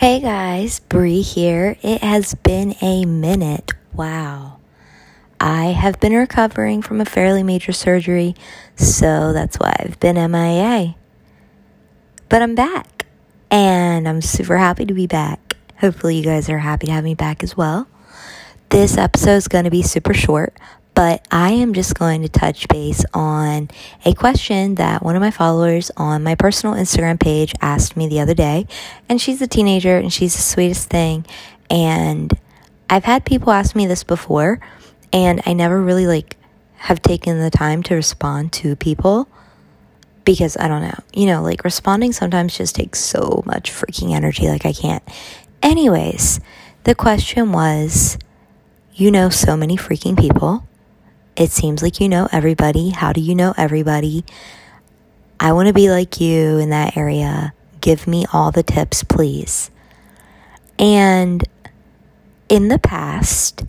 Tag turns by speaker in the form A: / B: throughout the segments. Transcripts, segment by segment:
A: Hey guys, Bree here. It has been a minute. Wow. I have been recovering from a fairly major surgery, so that's why I've been MIA. But I'm back, and I'm super happy to be back. Hopefully, you guys are happy to have me back as well. This episode is going to be super short, but I am just going to touch base on a question that one of my followers on my personal Instagram page asked me the other day. And she's a teenager and she's the sweetest thing. And I've had people ask me this before, and I never really like have taken the time to respond to people because I don't know, you know, like responding sometimes just takes so much freaking energy, like I can't. Anyways, the question was you know so many freaking people it seems like you know everybody. How do you know everybody? I want to be like you in that area. Give me all the tips, please. And in the past,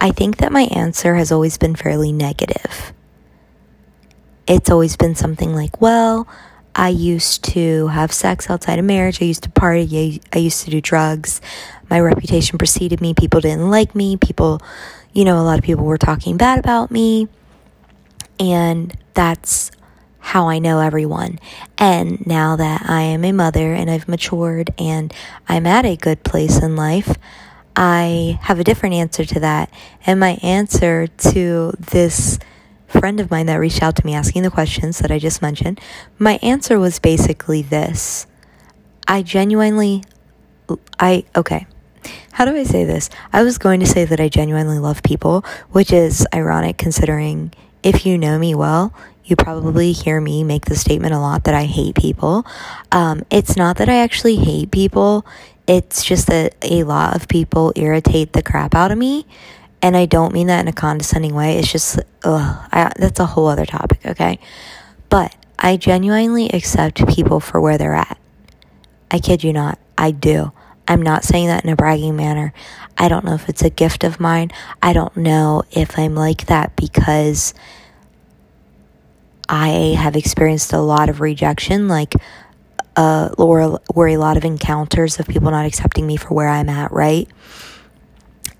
A: I think that my answer has always been fairly negative. It's always been something like, well, I used to have sex outside of marriage. I used to party. I used to do drugs. My reputation preceded me. People didn't like me. People you know, a lot of people were talking bad about me. And that's how I know everyone. And now that I am a mother and I've matured and I'm at a good place in life, I have a different answer to that. And my answer to this friend of mine that reached out to me asking the questions that I just mentioned, my answer was basically this. I genuinely I okay how do I say this? I was going to say that I genuinely love people, which is ironic considering if you know me well, you probably hear me make the statement a lot that I hate people. Um, it's not that I actually hate people, it's just that a lot of people irritate the crap out of me. And I don't mean that in a condescending way. It's just, ugh, I, that's a whole other topic, okay? But I genuinely accept people for where they're at. I kid you not, I do. I'm not saying that in a bragging manner. I don't know if it's a gift of mine. I don't know if I'm like that because I have experienced a lot of rejection, like, uh, or, or a lot of encounters of people not accepting me for where I'm at, right?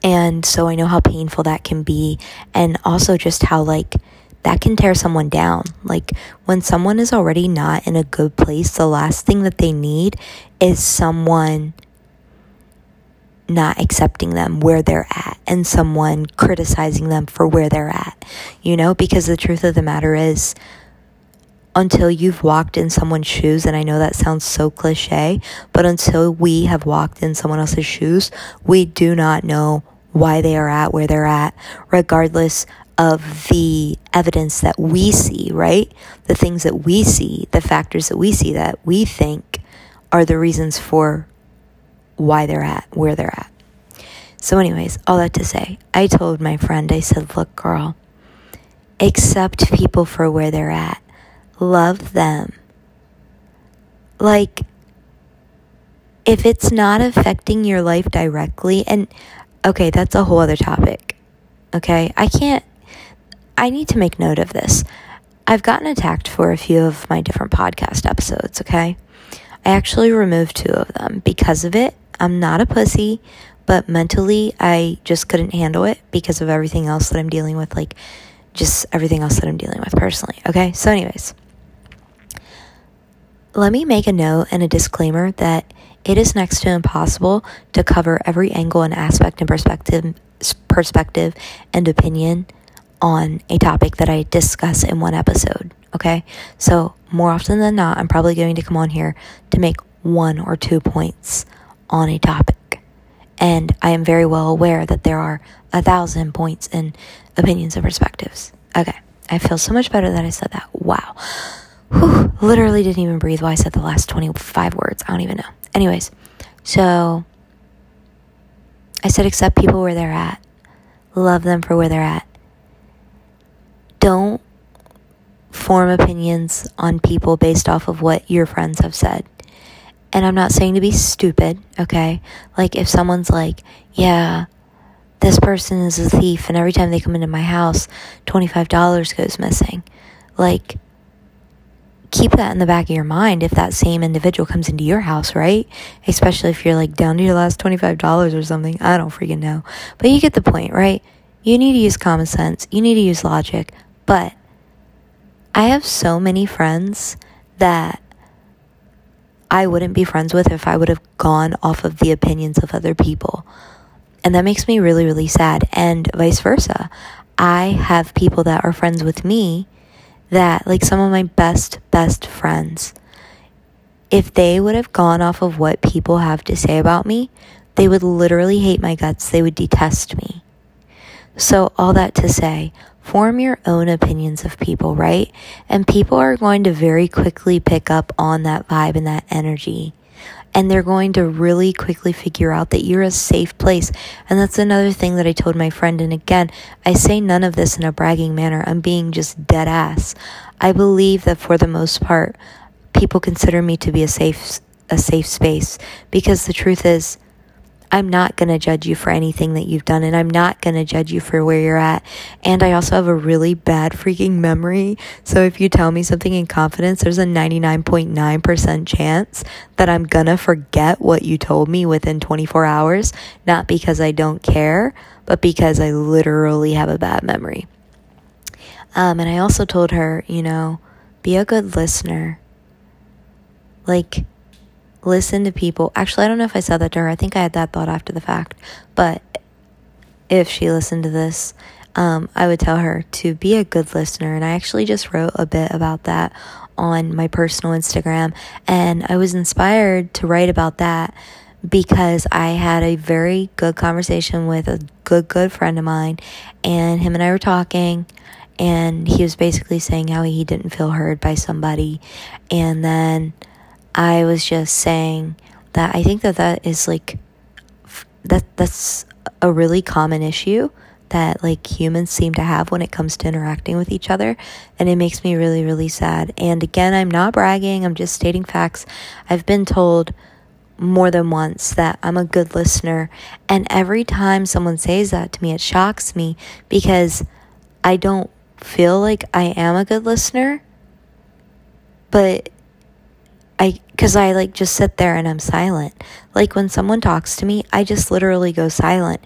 A: And so I know how painful that can be, and also just how, like, that can tear someone down. Like, when someone is already not in a good place, the last thing that they need is someone not accepting them where they're at and someone criticizing them for where they're at, you know, because the truth of the matter is, until you've walked in someone's shoes, and I know that sounds so cliche, but until we have walked in someone else's shoes, we do not know why they are at where they're at, regardless of the evidence that we see, right? The things that we see, the factors that we see that we think are the reasons for why they're at where they're at. So, anyways, all that to say, I told my friend, I said, Look, girl, accept people for where they're at, love them. Like, if it's not affecting your life directly, and okay, that's a whole other topic. Okay, I can't, I need to make note of this. I've gotten attacked for a few of my different podcast episodes, okay? I actually removed two of them because of it I'm not a pussy, but mentally I just couldn't handle it because of everything else that I'm dealing with, like just everything else that I'm dealing with personally. Okay, so, anyways, let me make a note and a disclaimer that it is next to impossible to cover every angle and aspect and perspective perspective and opinion on a topic that I discuss in one episode. Okay, so more often than not, I'm probably going to come on here to make one or two points on a topic. And I am very well aware that there are a thousand points and opinions and perspectives. Okay, I feel so much better that I said that. Wow. Whew, literally didn't even breathe while I said the last 25 words. I don't even know. Anyways, so I said accept people where they're at, love them for where they're at. Don't form opinions on people based off of what your friends have said. And I'm not saying to be stupid, okay? Like, if someone's like, yeah, this person is a thief, and every time they come into my house, $25 goes missing. Like, keep that in the back of your mind if that same individual comes into your house, right? Especially if you're like down to your last $25 or something. I don't freaking know. But you get the point, right? You need to use common sense. You need to use logic. But I have so many friends that I wouldn't be friends with if I would have gone off of the opinions of other people. And that makes me really, really sad. And vice versa. I have people that are friends with me that, like some of my best, best friends, if they would have gone off of what people have to say about me, they would literally hate my guts. They would detest me. So, all that to say, form your own opinions of people, right? And people are going to very quickly pick up on that vibe and that energy. And they're going to really quickly figure out that you're a safe place. And that's another thing that I told my friend. And again, I say none of this in a bragging manner. I'm being just dead ass. I believe that for the most part, people consider me to be a safe, a safe space because the truth is, I'm not going to judge you for anything that you've done, and I'm not going to judge you for where you're at. And I also have a really bad freaking memory. So if you tell me something in confidence, there's a 99.9% chance that I'm going to forget what you told me within 24 hours, not because I don't care, but because I literally have a bad memory. Um, and I also told her, you know, be a good listener. Like, listen to people. Actually, I don't know if I said that to her. I think I had that thought after the fact. But if she listened to this, um, I would tell her to be a good listener. And I actually just wrote a bit about that on my personal Instagram. And I was inspired to write about that because I had a very good conversation with a good, good friend of mine. And him and I were talking. And he was basically saying how he didn't feel heard by somebody. And then I was just saying that I think that that is like that that's a really common issue that like humans seem to have when it comes to interacting with each other and it makes me really really sad. And again, I'm not bragging, I'm just stating facts. I've been told more than once that I'm a good listener and every time someone says that to me it shocks me because I don't feel like I am a good listener. But I cuz I like just sit there and I'm silent. Like when someone talks to me, I just literally go silent.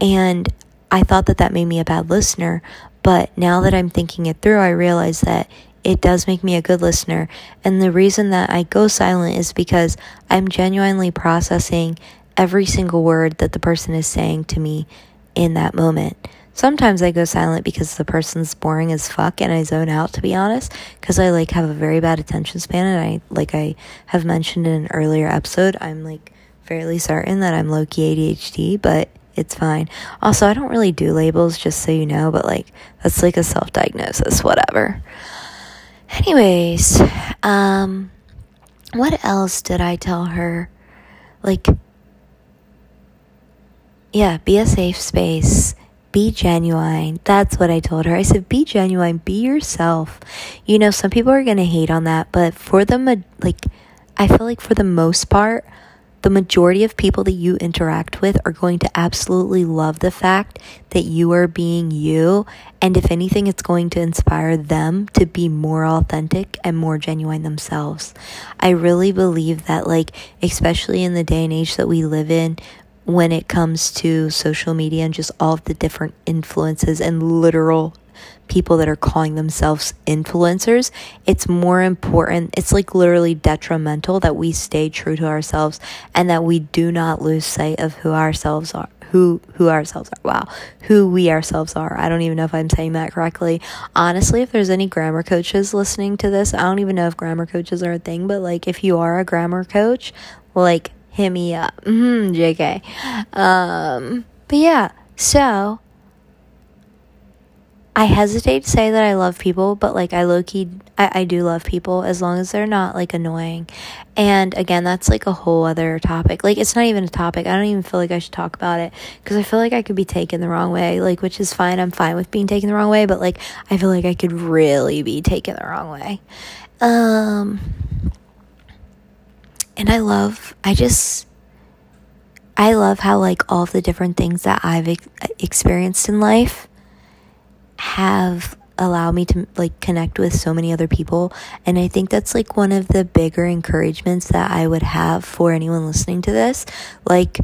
A: And I thought that that made me a bad listener, but now that I'm thinking it through, I realize that it does make me a good listener. And the reason that I go silent is because I'm genuinely processing every single word that the person is saying to me in that moment. Sometimes I go silent because the person's boring as fuck and I zone out to be honest because I like have a very bad attention span and I like I have mentioned in an earlier episode I'm like fairly certain that I'm low key ADHD but it's fine. Also, I don't really do labels just so you know, but like that's like a self-diagnosis whatever. Anyways, um what else did I tell her? Like yeah, be a safe space be genuine. That's what I told her. I said, be genuine, be yourself. You know, some people are going to hate on that, but for the, like, I feel like for the most part, the majority of people that you interact with are going to absolutely love the fact that you are being you. And if anything, it's going to inspire them to be more authentic and more genuine themselves. I really believe that, like, especially in the day and age that we live in, when it comes to social media and just all of the different influences and literal people that are calling themselves influencers, it's more important. It's like literally detrimental that we stay true to ourselves and that we do not lose sight of who ourselves are. Who who ourselves are. Wow. Who we ourselves are. I don't even know if I'm saying that correctly. Honestly, if there's any grammar coaches listening to this, I don't even know if grammar coaches are a thing, but like if you are a grammar coach, like hit me up. Mm-hmm, JK. Um, but yeah, so I hesitate to say that I love people, but like I low key, I, I do love people as long as they're not like annoying. And again, that's like a whole other topic. Like it's not even a topic. I don't even feel like I should talk about it because I feel like I could be taken the wrong way, like which is fine. I'm fine with being taken the wrong way, but like I feel like I could really be taken the wrong way. Um, and I love, I just, I love how, like, all the different things that I've ex- experienced in life have allowed me to like connect with so many other people. And i think that's like one of the bigger encouragements that i would have for anyone listening to this. Like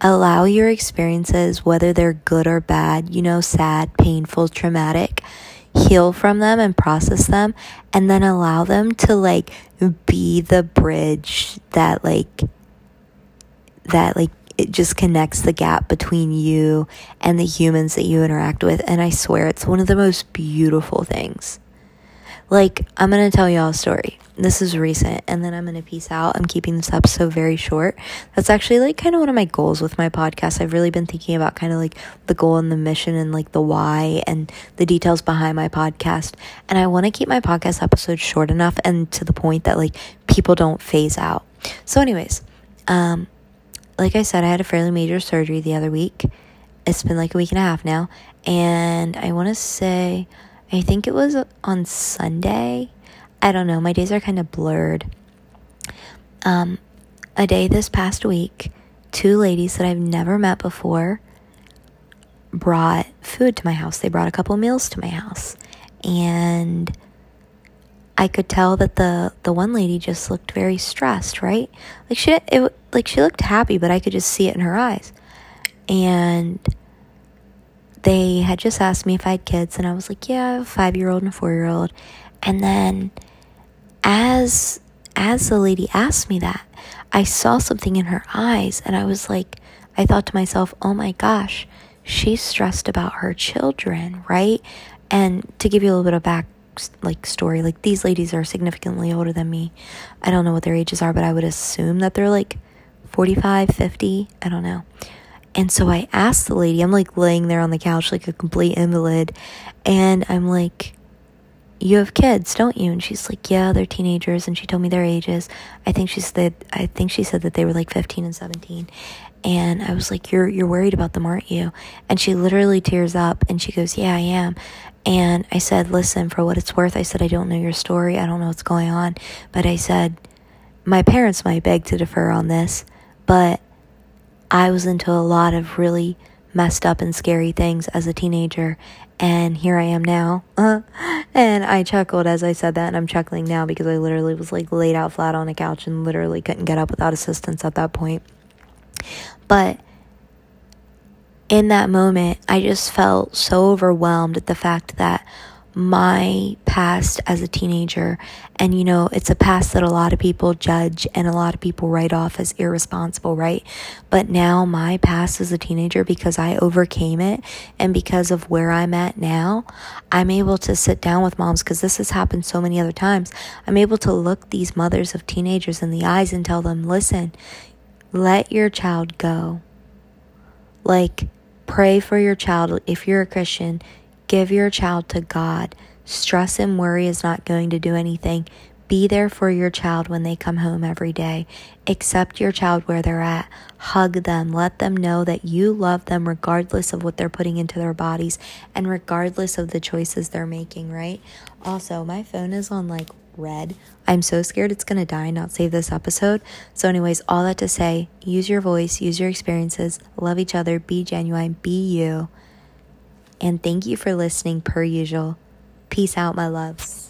A: allow your experiences whether they're good or bad you know sad painful traumatic heal from them and process them and then allow them to like be the bridge that like that like it just connects the gap between you and the humans that you interact with. And I swear it's one of the most beautiful things. Like, I'm going to tell y'all a story. This is recent, and then I'm going to peace out. I'm keeping this episode very short. That's actually like kind of one of my goals with my podcast. I've really been thinking about kind of like the goal and the mission and like the why and the details behind my podcast. And I want to keep my podcast episodes short enough and to the point that like people don't phase out. So, anyways, um, like I said, I had a fairly major surgery the other week. It's been like a week and a half now. And I want to say, I think it was on Sunday. I don't know. My days are kind of blurred. Um, a day this past week, two ladies that I've never met before brought food to my house. They brought a couple meals to my house. And I could tell that the the one lady just looked very stressed, right? Like she it like she looked happy, but I could just see it in her eyes. And they had just asked me if I had kids, and I was like, "Yeah, five year old and a four year old." And then, as as the lady asked me that, I saw something in her eyes, and I was like, I thought to myself, "Oh my gosh, she's stressed about her children, right?" And to give you a little bit of back like story. Like these ladies are significantly older than me. I don't know what their ages are, but I would assume that they're like 45, 50, I don't know. And so I asked the lady, I'm like laying there on the couch like a complete invalid, and I'm like, you have kids, don't you? And she's like, yeah, they're teenagers. And she told me their ages. I think she said, I think she said that they were like 15 and 17. And I was like, you're, you're worried about them, aren't you? And she literally tears up and she goes, yeah, I am. And I said, listen, for what it's worth, I said, I don't know your story. I don't know what's going on. But I said, my parents might beg to defer on this, but I was into a lot of really messed up and scary things as a teenager. And here I am now. and I chuckled as I said that. And I'm chuckling now because I literally was like laid out flat on a couch and literally couldn't get up without assistance at that point. But in that moment, I just felt so overwhelmed at the fact that my past as a teenager, and you know, it's a past that a lot of people judge and a lot of people write off as irresponsible, right? But now, my past as a teenager, because I overcame it and because of where I'm at now, I'm able to sit down with moms because this has happened so many other times. I'm able to look these mothers of teenagers in the eyes and tell them, listen, let your child go. Like, Pray for your child. If you're a Christian, give your child to God. Stress and worry is not going to do anything. Be there for your child when they come home every day. Accept your child where they're at. Hug them. Let them know that you love them regardless of what they're putting into their bodies and regardless of the choices they're making, right? Also, my phone is on like red. I'm so scared it's going to die and not save this episode. So, anyways, all that to say, use your voice, use your experiences, love each other, be genuine, be you. And thank you for listening per usual. Peace out, my loves.